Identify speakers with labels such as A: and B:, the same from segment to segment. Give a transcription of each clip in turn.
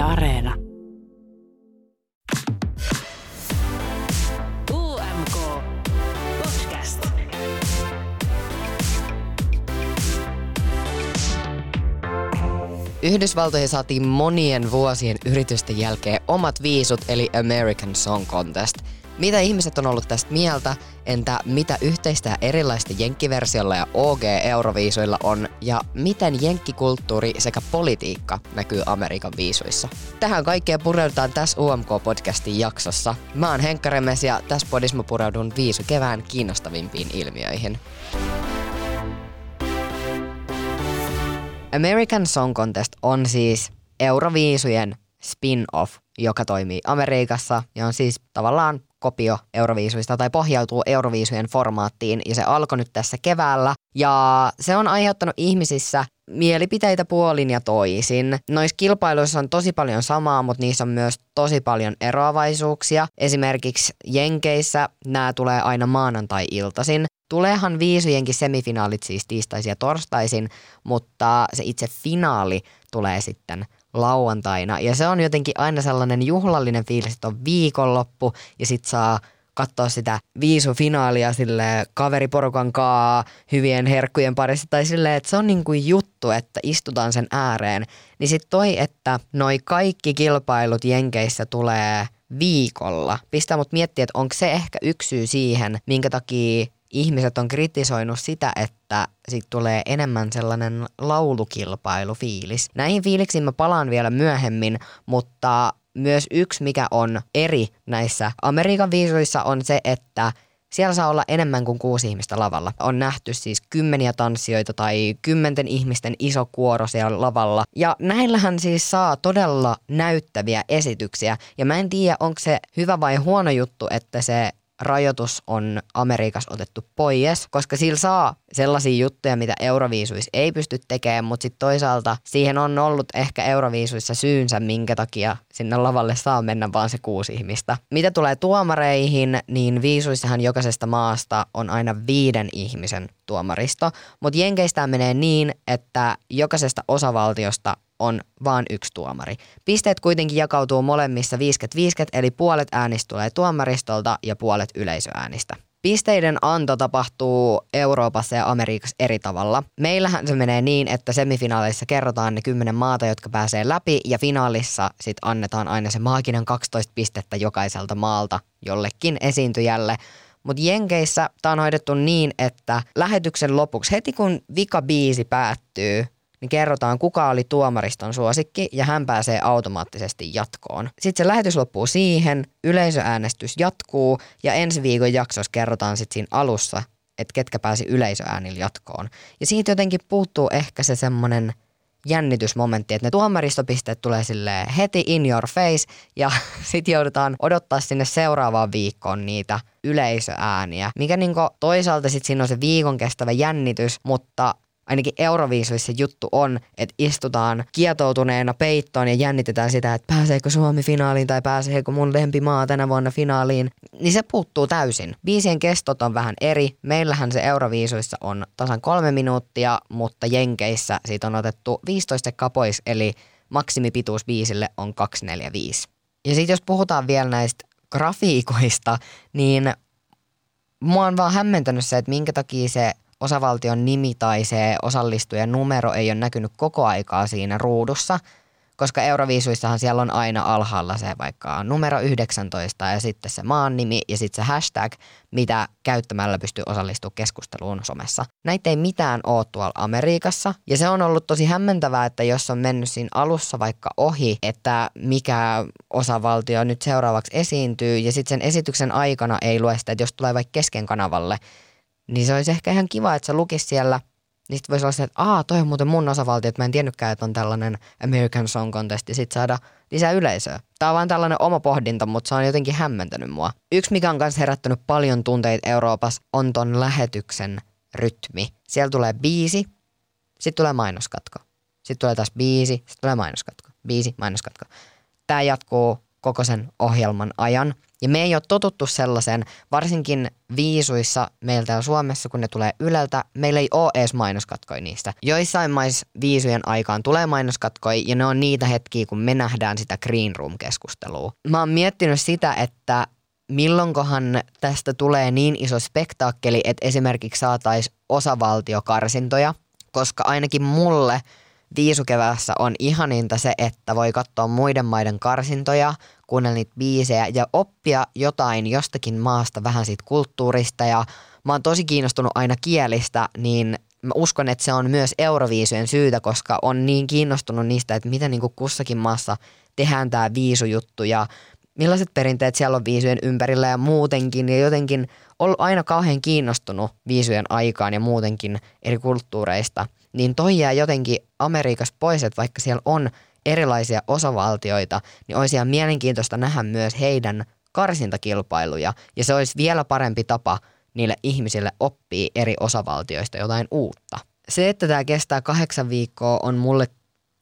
A: Areena.
B: UMK Podcast.
C: Yhdysvaltoihin saatiin monien vuosien yritysten jälkeen omat viisut eli American Song Contest. Mitä ihmiset on ollut tästä mieltä, entä mitä yhteistä erilaisten jenkkiversiolla ja OG-euroviisuilla on, ja miten jenkkikulttuuri sekä politiikka näkyy Amerikan viisuissa? Tähän kaikkeen pureudutaan tässä UMK-podcastin jaksossa. Mä oon Henkka Remes ja tässä podissa mä pureudun viisu kevään kiinnostavimpiin ilmiöihin. American Song Contest on siis Euroviisujen spin-off, joka toimii Amerikassa ja on siis tavallaan kopio Euroviisuista tai pohjautuu Euroviisujen formaattiin ja se alkoi nyt tässä keväällä ja se on aiheuttanut ihmisissä mielipiteitä puolin ja toisin. Noissa kilpailuissa on tosi paljon samaa, mutta niissä on myös tosi paljon eroavaisuuksia. Esimerkiksi Jenkeissä nämä tulee aina maanantai-iltaisin. Tuleehan viisujenkin semifinaalit siis tiistaisin ja torstaisin, mutta se itse finaali tulee sitten lauantaina. Ja se on jotenkin aina sellainen juhlallinen fiilis, että on viikonloppu ja sit saa katsoa sitä viisufinaalia sille kaveriporukan kaa hyvien herkkujen parissa tai silleen, että se on niin kuin juttu, että istutaan sen ääreen. Niin sit toi, että noi kaikki kilpailut Jenkeissä tulee viikolla, pistää mut miettiä, että onko se ehkä yksi syy siihen, minkä takia ihmiset on kritisoinut sitä, että siitä tulee enemmän sellainen laulukilpailufiilis. Näihin fiiliksiin mä palaan vielä myöhemmin, mutta myös yksi, mikä on eri näissä Amerikan viisuissa on se, että siellä saa olla enemmän kuin kuusi ihmistä lavalla. On nähty siis kymmeniä tanssijoita tai kymmenten ihmisten iso kuoro siellä lavalla. Ja näillähän siis saa todella näyttäviä esityksiä. Ja mä en tiedä, onko se hyvä vai huono juttu, että se rajoitus on Amerikassa otettu pois, koska sillä saa sellaisia juttuja, mitä Euroviisuissa ei pysty tekemään, mutta sitten toisaalta siihen on ollut ehkä Euroviisuissa syynsä, minkä takia sinne lavalle saa mennä vaan se kuusi ihmistä. Mitä tulee tuomareihin, niin viisuissahan jokaisesta maasta on aina viiden ihmisen tuomaristo, mutta Jenkeistä menee niin, että jokaisesta osavaltiosta on vain yksi tuomari. Pisteet kuitenkin jakautuu molemmissa 50-50, eli puolet äänistä tulee tuomaristolta ja puolet yleisöäänistä. Pisteiden anto tapahtuu Euroopassa ja Amerikassa eri tavalla. Meillähän se menee niin, että semifinaaleissa kerrotaan ne kymmenen maata, jotka pääsee läpi ja finaalissa sit annetaan aina se maaginen 12 pistettä jokaiselta maalta jollekin esiintyjälle. Mutta Jenkeissä tämä on hoidettu niin, että lähetyksen lopuksi, heti kun vika biisi päättyy, niin kerrotaan kuka oli tuomariston suosikki ja hän pääsee automaattisesti jatkoon. Sitten se lähetys loppuu siihen, yleisöäänestys jatkuu ja ensi viikon jaksossa kerrotaan sitten siinä alussa, että ketkä pääsi yleisöäänillä jatkoon. Ja siitä jotenkin puuttuu ehkä se semmoinen jännitysmomentti, että ne tuomaristopisteet tulee sille heti in your face ja sitten joudutaan odottaa sinne seuraavaan viikkoon niitä yleisöääniä, mikä niinku toisaalta sitten siinä on se viikon kestävä jännitys, mutta ainakin Euroviisuissa juttu on, että istutaan kietoutuneena peittoon ja jännitetään sitä, että pääseekö Suomi finaaliin tai pääseekö mun lempimaa tänä vuonna finaaliin, niin se puuttuu täysin. Biisien kestot on vähän eri. Meillähän se Euroviisuissa on tasan kolme minuuttia, mutta Jenkeissä siitä on otettu 15 kapois, eli maksimipituus biisille on 245. Ja sitten jos puhutaan vielä näistä grafiikoista, niin mua on vaan hämmentänyt se, että minkä takia se osavaltion nimi tai se osallistujan numero ei ole näkynyt koko aikaa siinä ruudussa, koska Euroviisuissahan siellä on aina alhaalla se vaikka numero 19 ja sitten se maan nimi ja sitten se hashtag, mitä käyttämällä pystyy osallistumaan keskusteluun somessa. Näitä ei mitään ole tuolla Amerikassa ja se on ollut tosi hämmentävää, että jos on mennyt siinä alussa vaikka ohi, että mikä osavaltio nyt seuraavaksi esiintyy ja sitten sen esityksen aikana ei lue sitä, että jos tulee vaikka kesken kanavalle, niin se olisi ehkä ihan kiva, että se lukisi siellä. Niin sitten voisi olla että aah, toi on muuten mun osavaltio, että mä en tiennytkään, että on tällainen American Song Contest ja sitten saada lisää yleisöä. Tämä on vain tällainen oma pohdinta, mutta se on jotenkin hämmentänyt mua. Yksi, mikä on myös herättänyt paljon tunteita Euroopassa, on ton lähetyksen rytmi. Siellä tulee biisi, sitten tulee mainoskatko. Sitten tulee taas biisi, sitten tulee mainoskatko. Biisi, mainoskatko. Tämä jatkuu koko sen ohjelman ajan. Ja me ei ole totuttu sellaiseen, varsinkin viisuissa meillä täällä Suomessa, kun ne tulee Yleltä, meillä ei ole edes mainoskatkoja niistä. Joissain maissa viisujen aikaan tulee mainoskatkoja ja ne on niitä hetkiä, kun me nähdään sitä Green Room-keskustelua. Mä oon miettinyt sitä, että milloinkohan tästä tulee niin iso spektaakkeli, että esimerkiksi saataisiin osavaltiokarsintoja, koska ainakin mulle viisukeväässä on ihaninta se, että voi katsoa muiden maiden karsintoja, kuunnella niitä biisejä ja oppia jotain jostakin maasta vähän siitä kulttuurista. Ja mä oon tosi kiinnostunut aina kielistä, niin mä uskon, että se on myös Euroviisujen syytä, koska on niin kiinnostunut niistä, että miten niin kussakin maassa tehdään tämä viisujuttu ja millaiset perinteet siellä on viisujen ympärillä ja muutenkin. Ja jotenkin ollut aina kauhean kiinnostunut viisujen aikaan ja muutenkin eri kulttuureista, niin toi jää jotenkin Amerikassa pois, että vaikka siellä on erilaisia osavaltioita, niin olisi ihan mielenkiintoista nähdä myös heidän karsintakilpailuja ja se olisi vielä parempi tapa niille ihmisille oppia eri osavaltioista jotain uutta. Se, että tämä kestää kahdeksan viikkoa on mulle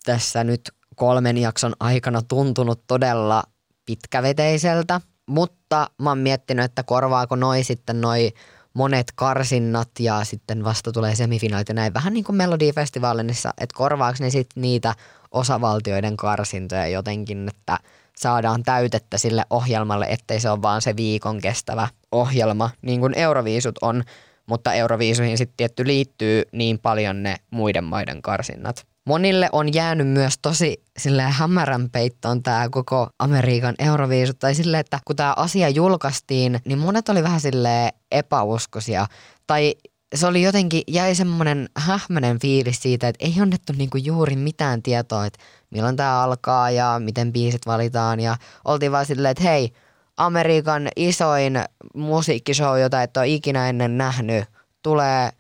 C: tässä nyt kolmen jakson aikana tuntunut todella pitkäveteiseltä, mutta mä oon miettinyt, että korvaako noi sitten noi monet karsinnat ja sitten vasta tulee semifinaalit ja näin. Vähän niin kuin Melodifestivaalissa, että korvaako ne sitten niitä osavaltioiden karsintoja jotenkin, että saadaan täytettä sille ohjelmalle, ettei se ole vaan se viikon kestävä ohjelma, niin kuin Euroviisut on, mutta Euroviisuihin sitten tietty liittyy niin paljon ne muiden maiden karsinnat. Monille on jäänyt myös tosi sille hämärän peittoon tämä koko Amerikan Euroviisu. Tai silleen, että kun tämä asia julkaistiin, niin monet oli vähän sille epäuskoisia. Tai se oli jotenkin, jäi semmoinen hähmäinen fiilis siitä, että ei annettu niinku juuri mitään tietoa, että milloin tämä alkaa ja miten biisit valitaan. Ja oltiin vaan silleen, että hei, Amerikan isoin musiikkishow, jota et ole ikinä ennen nähnyt, tulee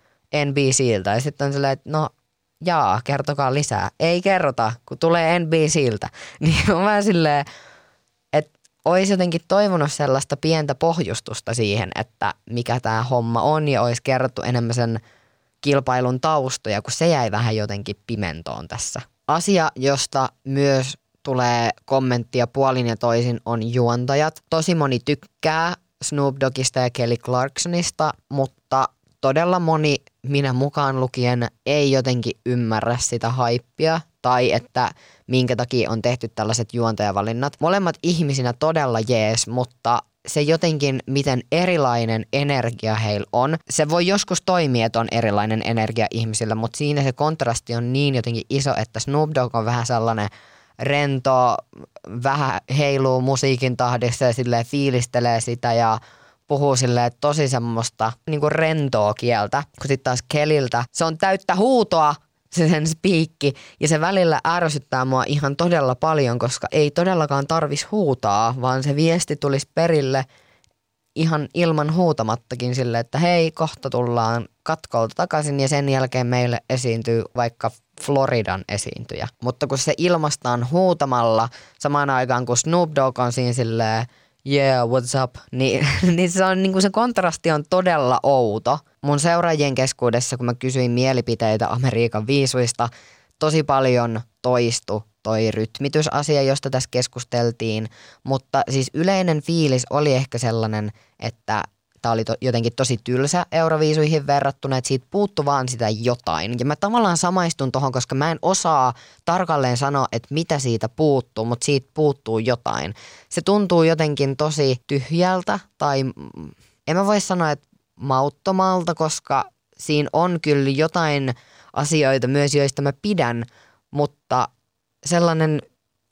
C: NBCiltä. Ja sitten on silleen, että no jaa, kertokaa lisää. Ei kerrota, kun tulee NBCiltä. Niin on vähän silleen, että olisi jotenkin toivonut sellaista pientä pohjustusta siihen, että mikä tämä homma on ja olisi kerrottu enemmän sen kilpailun taustoja, kun se jäi vähän jotenkin pimentoon tässä. Asia, josta myös tulee kommenttia puolin ja toisin on juontajat. Tosi moni tykkää Snoop Doggista ja Kelly Clarksonista, mutta todella moni, minä mukaan lukien, ei jotenkin ymmärrä sitä haippia tai että minkä takia on tehty tällaiset juontajavalinnat. Molemmat ihmisinä todella jees, mutta se jotenkin, miten erilainen energia heillä on. Se voi joskus toimia, että on erilainen energia ihmisillä, mutta siinä se kontrasti on niin jotenkin iso, että Snoop Dogg on vähän sellainen rento, vähän heiluu musiikin tahdissa ja silleen fiilistelee sitä ja puhuu silleen tosi semmoista niinku rentoa kieltä, kun sitten taas Keliltä se on täyttä huutoa se sen spiikki ja se välillä ärsyttää mua ihan todella paljon, koska ei todellakaan tarvis huutaa, vaan se viesti tulisi perille ihan ilman huutamattakin sille, että hei, kohta tullaan katkolta takaisin ja sen jälkeen meille esiintyy vaikka Floridan esiintyjä. Mutta kun se ilmastaan huutamalla samaan aikaan, kun Snoop Dogg on siinä silleen, yeah, what's up, niin, niin se, on, niin kuin se kontrasti on todella outo. Mun seuraajien keskuudessa, kun mä kysyin mielipiteitä Amerikan viisuista, tosi paljon toistu toi rytmitysasia, josta tässä keskusteltiin, mutta siis yleinen fiilis oli ehkä sellainen, että tämä oli to, jotenkin tosi tylsä Euroviisuihin verrattuna, että siitä puuttu vaan sitä jotain. Ja mä tavallaan samaistun tuohon, koska mä en osaa tarkalleen sanoa, että mitä siitä puuttuu, mutta siitä puuttuu jotain. Se tuntuu jotenkin tosi tyhjältä tai en mä voi sanoa, että mauttomalta, koska siinä on kyllä jotain asioita myös, joista mä pidän, mutta sellainen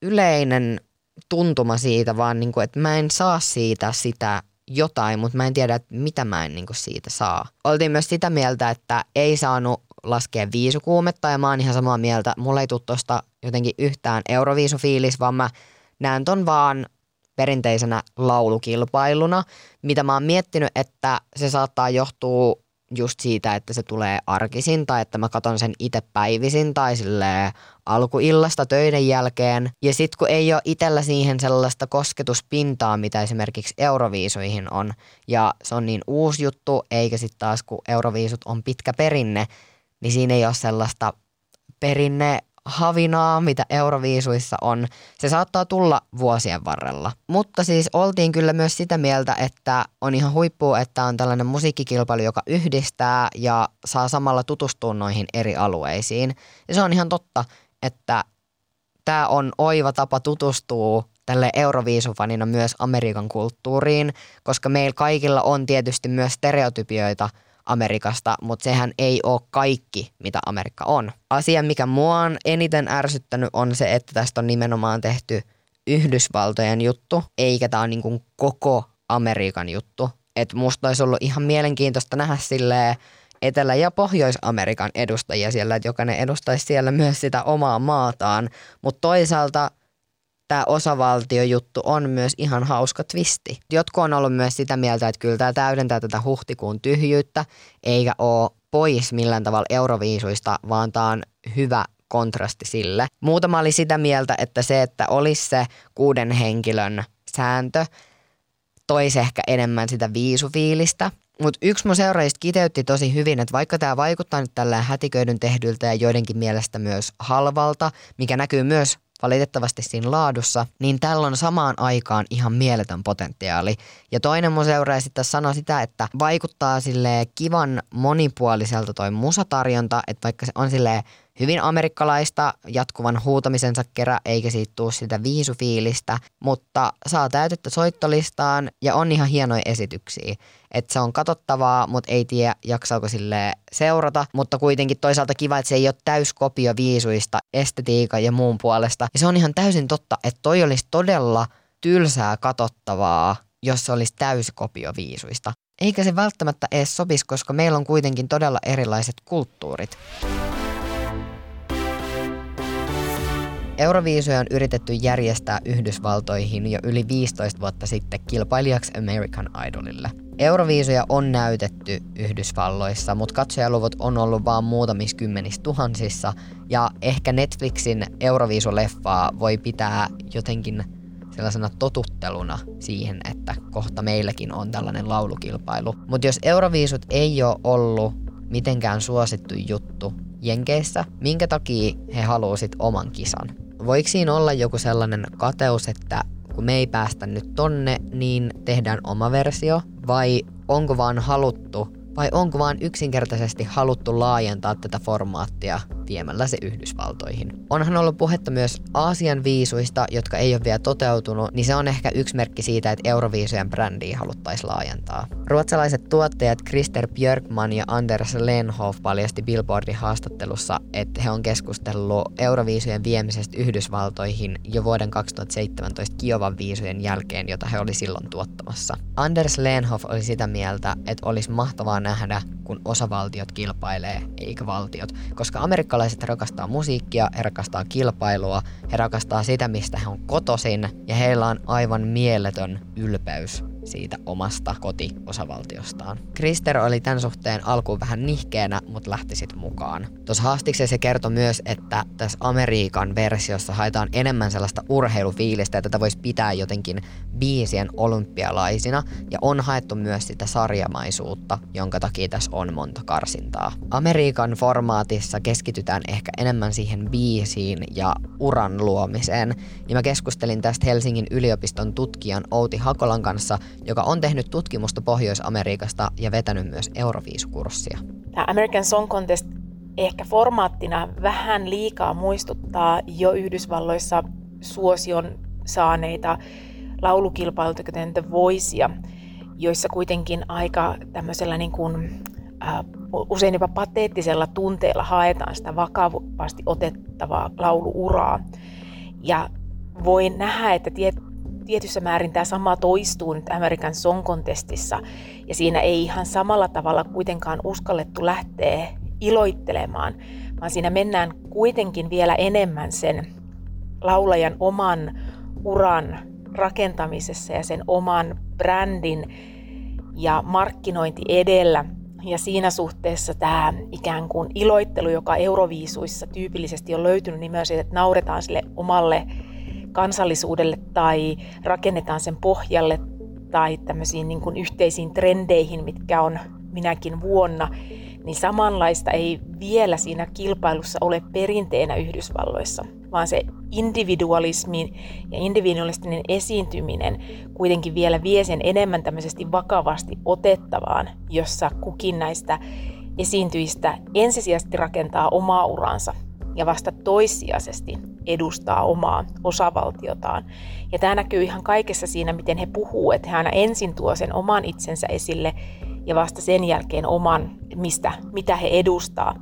C: yleinen tuntuma siitä vaan, niin kuin, että mä en saa siitä sitä jotain, mutta mä en tiedä, että mitä mä en niin siitä saa. Oltiin myös sitä mieltä, että ei saanut laskea viisukuumetta ja mä oon ihan samaa mieltä. Mulla ei tule tosta jotenkin yhtään euroviisufiilis, vaan mä näen ton vaan perinteisenä laulukilpailuna, mitä mä oon miettinyt, että se saattaa johtua just siitä, että se tulee arkisin tai että mä katon sen itse päivisin tai sille alkuillasta töiden jälkeen. Ja sit kun ei ole itsellä siihen sellaista kosketuspintaa, mitä esimerkiksi Euroviisuihin on, ja se on niin uusi juttu, eikä sitten taas kun Euroviisut on pitkä perinne, niin siinä ei ole sellaista perinne havinaa, mitä Euroviisuissa on. Se saattaa tulla vuosien varrella. Mutta siis oltiin kyllä myös sitä mieltä, että on ihan huippua, että on tällainen musiikkikilpailu, joka yhdistää ja saa samalla tutustua noihin eri alueisiin. Ja se on ihan totta, että tämä on oiva tapa tutustua tälle Euroviisufanina myös Amerikan kulttuuriin, koska meillä kaikilla on tietysti myös stereotypioita Amerikasta, mutta sehän ei ole kaikki, mitä Amerikka on. Asia, mikä mua on eniten ärsyttänyt, on se, että tästä on nimenomaan tehty Yhdysvaltojen juttu, eikä tämä ole niin koko Amerikan juttu. Et musta olisi ollut ihan mielenkiintoista nähdä silleen, Etelä- ja Pohjois-Amerikan edustajia siellä, että jokainen edustaisi siellä myös sitä omaa maataan. Mutta toisaalta tämä osavaltiojuttu on myös ihan hauska twisti. Jotkut on ollut myös sitä mieltä, että kyllä tämä täydentää tätä huhtikuun tyhjyyttä, eikä ole pois millään tavalla euroviisuista, vaan tämä on hyvä kontrasti sille. Muutama oli sitä mieltä, että se, että olisi se kuuden henkilön sääntö, toisi ehkä enemmän sitä viisufiilistä. Mutta yksi mun seuraajista kiteytti tosi hyvin, että vaikka tämä vaikuttaa nyt tällä hätiköidyn tehdyltä ja joidenkin mielestä myös halvalta, mikä näkyy myös valitettavasti siinä laadussa, niin tällä on samaan aikaan ihan mieletön potentiaali. Ja toinen mun seuraaja sitten sanoi sitä, että vaikuttaa sille kivan monipuoliselta toi musatarjonta, että vaikka se on sille hyvin amerikkalaista jatkuvan huutamisensa kerran, eikä siitä tuu sitä viisufiilistä, mutta saa täytettä soittolistaan ja on ihan hienoja esityksiä. Että se on katsottavaa, mutta ei tiedä jaksaako sille seurata, mutta kuitenkin toisaalta kiva, että se ei ole täyskopio viisuista estetiikan ja muun puolesta. Ja se on ihan täysin totta, että toi olisi todella tylsää katsottavaa, jos se olisi täyskopio viisuista. Eikä se välttämättä edes sopisi, koska meillä on kuitenkin todella erilaiset kulttuurit. Euroviisuja on yritetty järjestää Yhdysvaltoihin jo yli 15 vuotta sitten kilpailijaksi American Idolille. Euroviisuja on näytetty Yhdysvalloissa, mutta katsojaluvut on ollut vain muutamissa kymmenissä tuhansissa ja ehkä Netflixin Euroviisuleffaa voi pitää jotenkin sellaisena totutteluna siihen, että kohta meilläkin on tällainen laulukilpailu. Mutta jos Euroviisut ei ole ollut mitenkään suosittu juttu Jenkeissä, minkä takia he haluaisivat oman kisan? Voiko siinä olla joku sellainen kateus, että kun me ei päästä nyt tonne, niin tehdään oma versio? Vai onko vaan haluttu vai onko vaan yksinkertaisesti haluttu laajentaa tätä formaattia viemällä se Yhdysvaltoihin? Onhan ollut puhetta myös Aasian viisuista, jotka ei ole vielä toteutunut, niin se on ehkä yksi merkki siitä, että Euroviisujen brändiä haluttaisiin laajentaa. Ruotsalaiset tuottajat Krister Björkman ja Anders Lenhoff paljasti Billboardin haastattelussa, että he on keskustellut Euroviisujen viemisestä Yhdysvaltoihin jo vuoden 2017 Kiovan viisujen jälkeen, jota he oli silloin tuottamassa. Anders Lenhoff oli sitä mieltä, että olisi mahtavaa nähdä, kun osavaltiot kilpailee, eikä valtiot. Koska amerikkalaiset rakastaa musiikkia, he rakastaa kilpailua, he rakastaa sitä, mistä he on kotoisin, ja heillä on aivan mieletön ylpeys siitä omasta kotiosavaltiostaan. Krister oli tämän suhteen alkuun vähän nihkeänä, mutta lähti sitten mukaan. Tuossa haastiksessa se kertoi myös, että tässä Amerikan versiossa haetaan enemmän sellaista urheilufiilistä, että tätä voisi pitää jotenkin biisien olympialaisina, ja on haettu myös sitä sarjamaisuutta, jonka takia tässä on monta karsintaa. Amerikan formaatissa keskitytään ehkä enemmän siihen biisiin ja uran luomiseen, niin mä keskustelin tästä Helsingin yliopiston tutkijan Outi Hakolan kanssa, joka on tehnyt tutkimusta Pohjois-Amerikasta ja vetänyt myös Euroviisukurssia.
A: Tämä American Song Contest ehkä formaattina vähän liikaa muistuttaa jo Yhdysvalloissa suosion saaneita laulukilpailuita, kuten The Voicea, joissa kuitenkin aika tämmöisellä niin kuin, äh, usein jopa pateettisella tunteella haetaan sitä vakavasti otettavaa lauluuraa. Ja voi nähdä, että tietyssä määrin tämä sama toistuu nyt American Song Contestissa, ja siinä ei ihan samalla tavalla kuitenkaan uskallettu lähteä iloittelemaan, vaan siinä mennään kuitenkin vielä enemmän sen laulajan oman uran rakentamisessa ja sen oman brändin ja markkinointi edellä. Ja siinä suhteessa tämä ikään kuin iloittelu, joka Euroviisuissa tyypillisesti on löytynyt, niin myös, että nauretaan sille omalle kansallisuudelle tai rakennetaan sen pohjalle tai tämmöisiin niin kuin yhteisiin trendeihin, mitkä on minäkin vuonna, niin samanlaista ei vielä siinä kilpailussa ole perinteenä Yhdysvalloissa, vaan se individualismi ja individualistinen esiintyminen kuitenkin vielä vie sen enemmän tämmöisesti vakavasti otettavaan, jossa kukin näistä esiintyjistä ensisijaisesti rakentaa omaa uransa ja vasta toissijaisesti edustaa omaa osavaltiotaan. Ja tämä näkyy ihan kaikessa siinä, miten he puhuu, että hän ensin tuo sen oman itsensä esille ja vasta sen jälkeen oman, mistä, mitä he edustaa.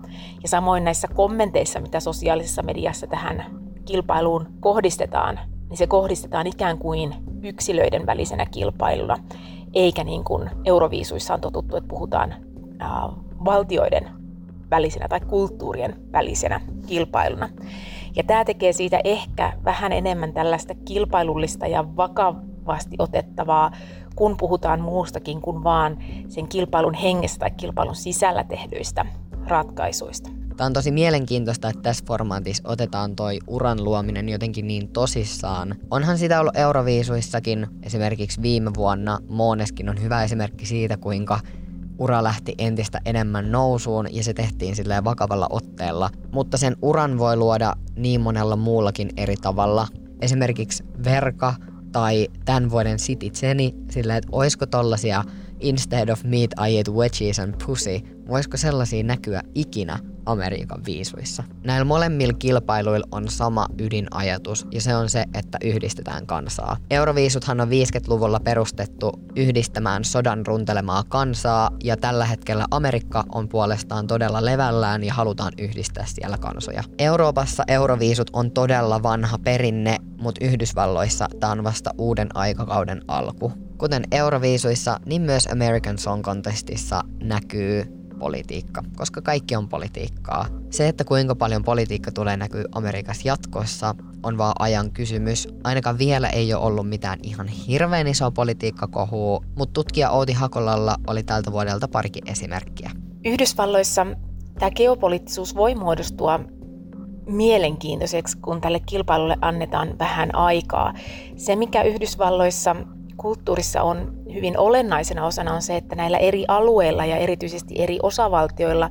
A: Ja samoin näissä kommenteissa, mitä sosiaalisessa mediassa tähän kilpailuun kohdistetaan, niin se kohdistetaan ikään kuin yksilöiden välisenä kilpailuna, eikä niin kuin Euroviisuissa on totuttu, että puhutaan valtioiden välisenä tai kulttuurien välisenä kilpailuna. Ja tämä tekee siitä ehkä vähän enemmän tällaista kilpailullista ja vakavasti otettavaa, kun puhutaan muustakin kuin vaan sen kilpailun hengessä tai kilpailun sisällä tehdyistä ratkaisuista.
C: Tämä on tosi mielenkiintoista, että tässä formaatissa otetaan toi uran luominen jotenkin niin tosissaan. Onhan sitä ollut Euroviisuissakin, esimerkiksi viime vuonna Mooneskin on hyvä esimerkki siitä, kuinka ura lähti entistä enemmän nousuun ja se tehtiin silleen vakavalla otteella. Mutta sen uran voi luoda niin monella muullakin eri tavalla. Esimerkiksi Verka tai tämän vuoden City Zeni, silleen, että oisko tollasia instead of meat I eat wedgies and pussy, voisiko sellaisia näkyä ikinä Amerikan viisuissa. Näillä molemmilla kilpailuilla on sama ydinajatus ja se on se, että yhdistetään kansaa. Euroviisuthan on 50-luvulla perustettu yhdistämään sodan runtelemaa kansaa ja tällä hetkellä Amerikka on puolestaan todella levällään ja halutaan yhdistää siellä kansoja. Euroopassa Euroviisut on todella vanha perinne, mutta Yhdysvalloissa tämä on vasta uuden aikakauden alku. Kuten Euroviisuissa, niin myös American Song Contestissa näkyy politiikka, koska kaikki on politiikkaa. Se, että kuinka paljon politiikka tulee näkyy Amerikassa jatkossa, on vaan ajan kysymys. Ainakaan vielä ei ole ollut mitään ihan hirveän isoa politiikkakohua, mutta tutkija Outi Hakolalla oli tältä vuodelta parikin esimerkkiä.
A: Yhdysvalloissa tämä geopoliittisuus voi muodostua mielenkiintoiseksi, kun tälle kilpailulle annetaan vähän aikaa. Se, mikä Yhdysvalloissa kulttuurissa on hyvin olennaisena osana on se, että näillä eri alueilla ja erityisesti eri osavaltioilla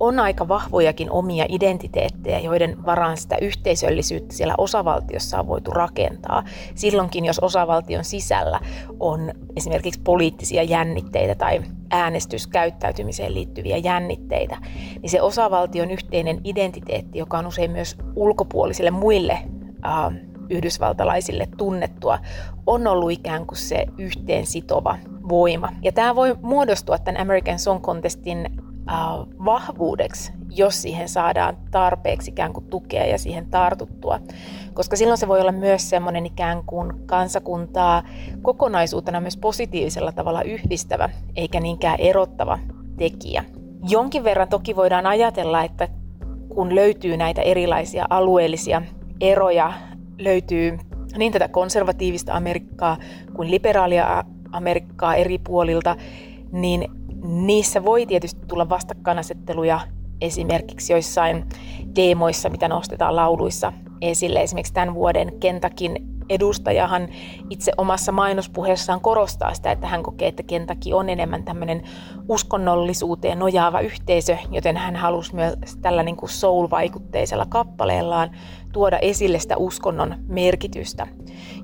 A: on aika vahvojakin omia identiteettejä, joiden varaan sitä yhteisöllisyyttä siellä osavaltiossa on voitu rakentaa. Silloinkin, jos osavaltion sisällä on esimerkiksi poliittisia jännitteitä tai äänestyskäyttäytymiseen liittyviä jännitteitä, niin se osavaltion yhteinen identiteetti, joka on usein myös ulkopuolisille muille yhdysvaltalaisille tunnettua, on ollut ikään kuin se yhteen sitova voima. Ja tämä voi muodostua tämän American Song Contestin äh, vahvuudeksi, jos siihen saadaan tarpeeksi ikään kuin tukea ja siihen tartuttua. Koska silloin se voi olla myös semmoinen ikään kuin kansakuntaa kokonaisuutena myös positiivisella tavalla yhdistävä, eikä niinkään erottava tekijä. Jonkin verran toki voidaan ajatella, että kun löytyy näitä erilaisia alueellisia eroja löytyy niin tätä konservatiivista Amerikkaa kuin liberaalia Amerikkaa eri puolilta, niin niissä voi tietysti tulla vastakkainasetteluja esimerkiksi joissain teemoissa, mitä nostetaan lauluissa esille. Esimerkiksi tämän vuoden Kentakin edustajahan itse omassa mainospuheessaan korostaa sitä, että hän kokee, että Kentaki on enemmän tämmöinen uskonnollisuuteen nojaava yhteisö, joten hän halusi myös tällä niin kuin soul-vaikutteisella kappaleellaan tuoda esille sitä uskonnon merkitystä,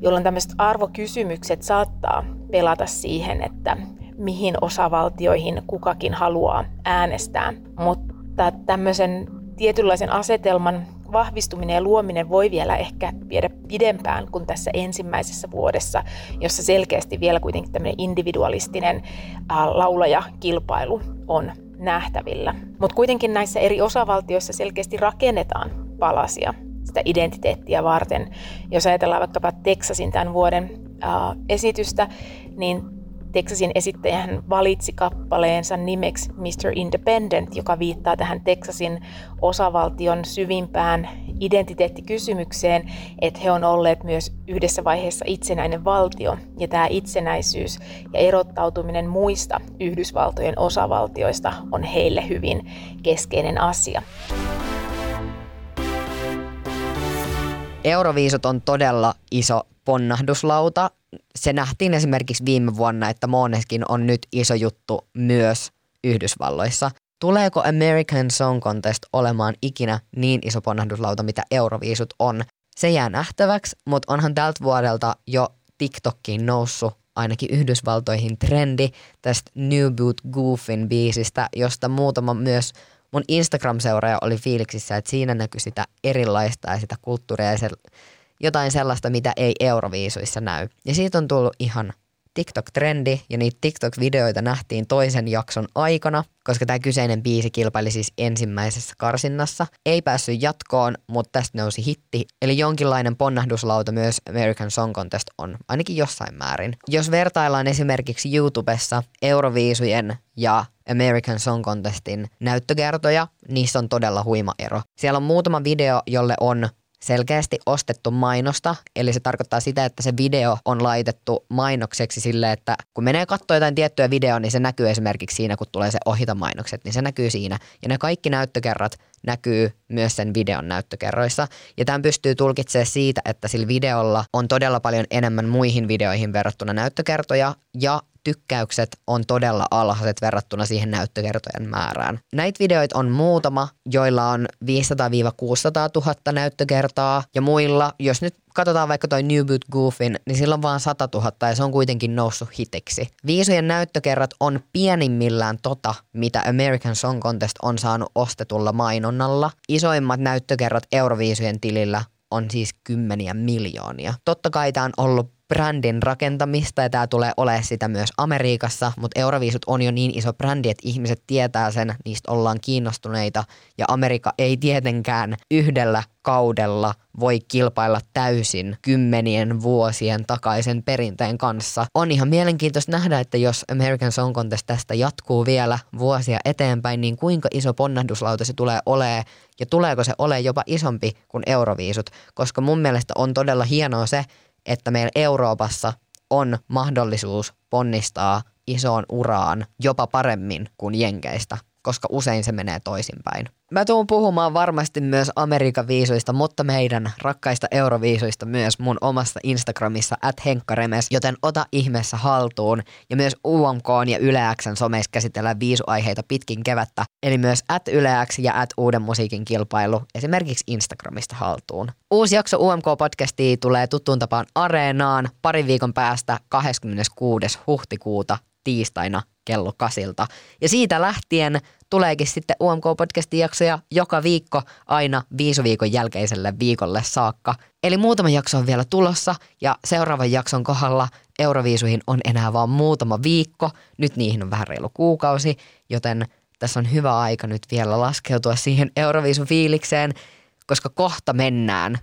A: jolloin tämmöiset arvokysymykset saattaa pelata siihen, että mihin osavaltioihin kukakin haluaa äänestää. Mutta tämmöisen tietynlaisen asetelman vahvistuminen ja luominen voi vielä ehkä viedä pidempään kuin tässä ensimmäisessä vuodessa, jossa selkeästi vielä kuitenkin tämmöinen individualistinen laulajakilpailu on nähtävillä. Mutta kuitenkin näissä eri osavaltioissa selkeästi rakennetaan palasia sitä identiteettiä varten. Jos ajatellaan vaikkapa Texasin tämän vuoden esitystä, niin Texasin esittäjä valitsi kappaleensa nimeksi Mr. Independent, joka viittaa tähän Texasin osavaltion syvimpään identiteettikysymykseen, että he on olleet myös yhdessä vaiheessa itsenäinen valtio, ja tämä itsenäisyys ja erottautuminen muista Yhdysvaltojen osavaltioista on heille hyvin keskeinen asia.
C: Euroviisut on todella iso ponnahduslauta se nähtiin esimerkiksi viime vuonna, että Moneskin on nyt iso juttu myös Yhdysvalloissa. tuleeko American Song Contest olemaan ikinä niin iso ponnahduslauta, mitä Euroviisut on. Se jää nähtäväksi, mutta onhan tältä vuodelta jo TikTokkiin noussut ainakin Yhdysvaltoihin trendi tästä New Boot Goofin biisistä, josta muutama myös mun Instagram-seuraaja oli fiiliksissä, että siinä näkyi sitä erilaista ja sitä kulttuuria ja se, jotain sellaista, mitä ei Euroviisuissa näy. Ja siitä on tullut ihan TikTok-trendi ja niitä TikTok-videoita nähtiin toisen jakson aikana, koska tämä kyseinen biisi kilpaili siis ensimmäisessä karsinnassa. Ei päässyt jatkoon, mutta tästä nousi hitti, eli jonkinlainen ponnahduslauta myös American Song Contest on, ainakin jossain määrin. Jos vertaillaan esimerkiksi YouTubessa Euroviisujen ja American Song Contestin näyttökertoja, niissä on todella huima ero. Siellä on muutama video, jolle on selkeästi ostettu mainosta, eli se tarkoittaa sitä, että se video on laitettu mainokseksi sille, että kun menee katsoa jotain tiettyä videoa, niin se näkyy esimerkiksi siinä, kun tulee se ohita mainokset, niin se näkyy siinä. Ja ne kaikki näyttökerrat näkyy myös sen videon näyttökerroissa. Ja tämän pystyy tulkitsemaan siitä, että sillä videolla on todella paljon enemmän muihin videoihin verrattuna näyttökertoja ja tykkäykset on todella alhaiset verrattuna siihen näyttökertojen määrään. Näitä videoita on muutama, joilla on 500-600 000 näyttökertaa ja muilla, jos nyt katsotaan vaikka toi New Boot Goofin, niin sillä on vaan 100 000 ja se on kuitenkin noussut hitiksi. Viisujen näyttökerrat on pienimmillään tota, mitä American Song Contest on saanut ostetulla mainonnalla. Isoimmat näyttökerrat Euroviisujen tilillä on siis kymmeniä miljoonia. Totta kai tämä on ollut brändin rakentamista ja tämä tulee olemaan sitä myös Amerikassa, mutta Euroviisut on jo niin iso brändi, että ihmiset tietää sen, niistä ollaan kiinnostuneita ja Amerikka ei tietenkään yhdellä kaudella voi kilpailla täysin kymmenien vuosien takaisen perinteen kanssa. On ihan mielenkiintoista nähdä, että jos American Song Contest tästä jatkuu vielä vuosia eteenpäin, niin kuinka iso ponnahduslauta se tulee olemaan ja tuleeko se olemaan jopa isompi kuin Euroviisut, koska mun mielestä on todella hienoa se, että meillä Euroopassa on mahdollisuus ponnistaa isoon uraan jopa paremmin kuin Jenkeistä, koska usein se menee toisinpäin. Mä tuun puhumaan varmasti myös Amerikan viisuista, mutta meidän rakkaista euroviisuista myös mun omassa Instagramissa at henkkaremes, joten ota ihmeessä haltuun. Ja myös UMK ja Yleäksen someissa käsitellään viisuaiheita pitkin kevättä, eli myös at Yleäks ja at Uuden musiikin kilpailu esimerkiksi Instagramista haltuun. Uusi jakso UMK-podcastia tulee tuttuun tapaan Areenaan parin viikon päästä 26. huhtikuuta tiistaina kello kasilta. Ja siitä lähtien tuleekin sitten UMK-podcastin jaksoja joka viikko aina viisuviikon jälkeiselle viikolle saakka. Eli muutama jakso on vielä tulossa ja seuraavan jakson kohdalla Euroviisuihin on enää vaan muutama viikko. Nyt niihin on vähän reilu kuukausi, joten tässä on hyvä aika nyt vielä laskeutua siihen Euroviisun fiilikseen, koska kohta mennään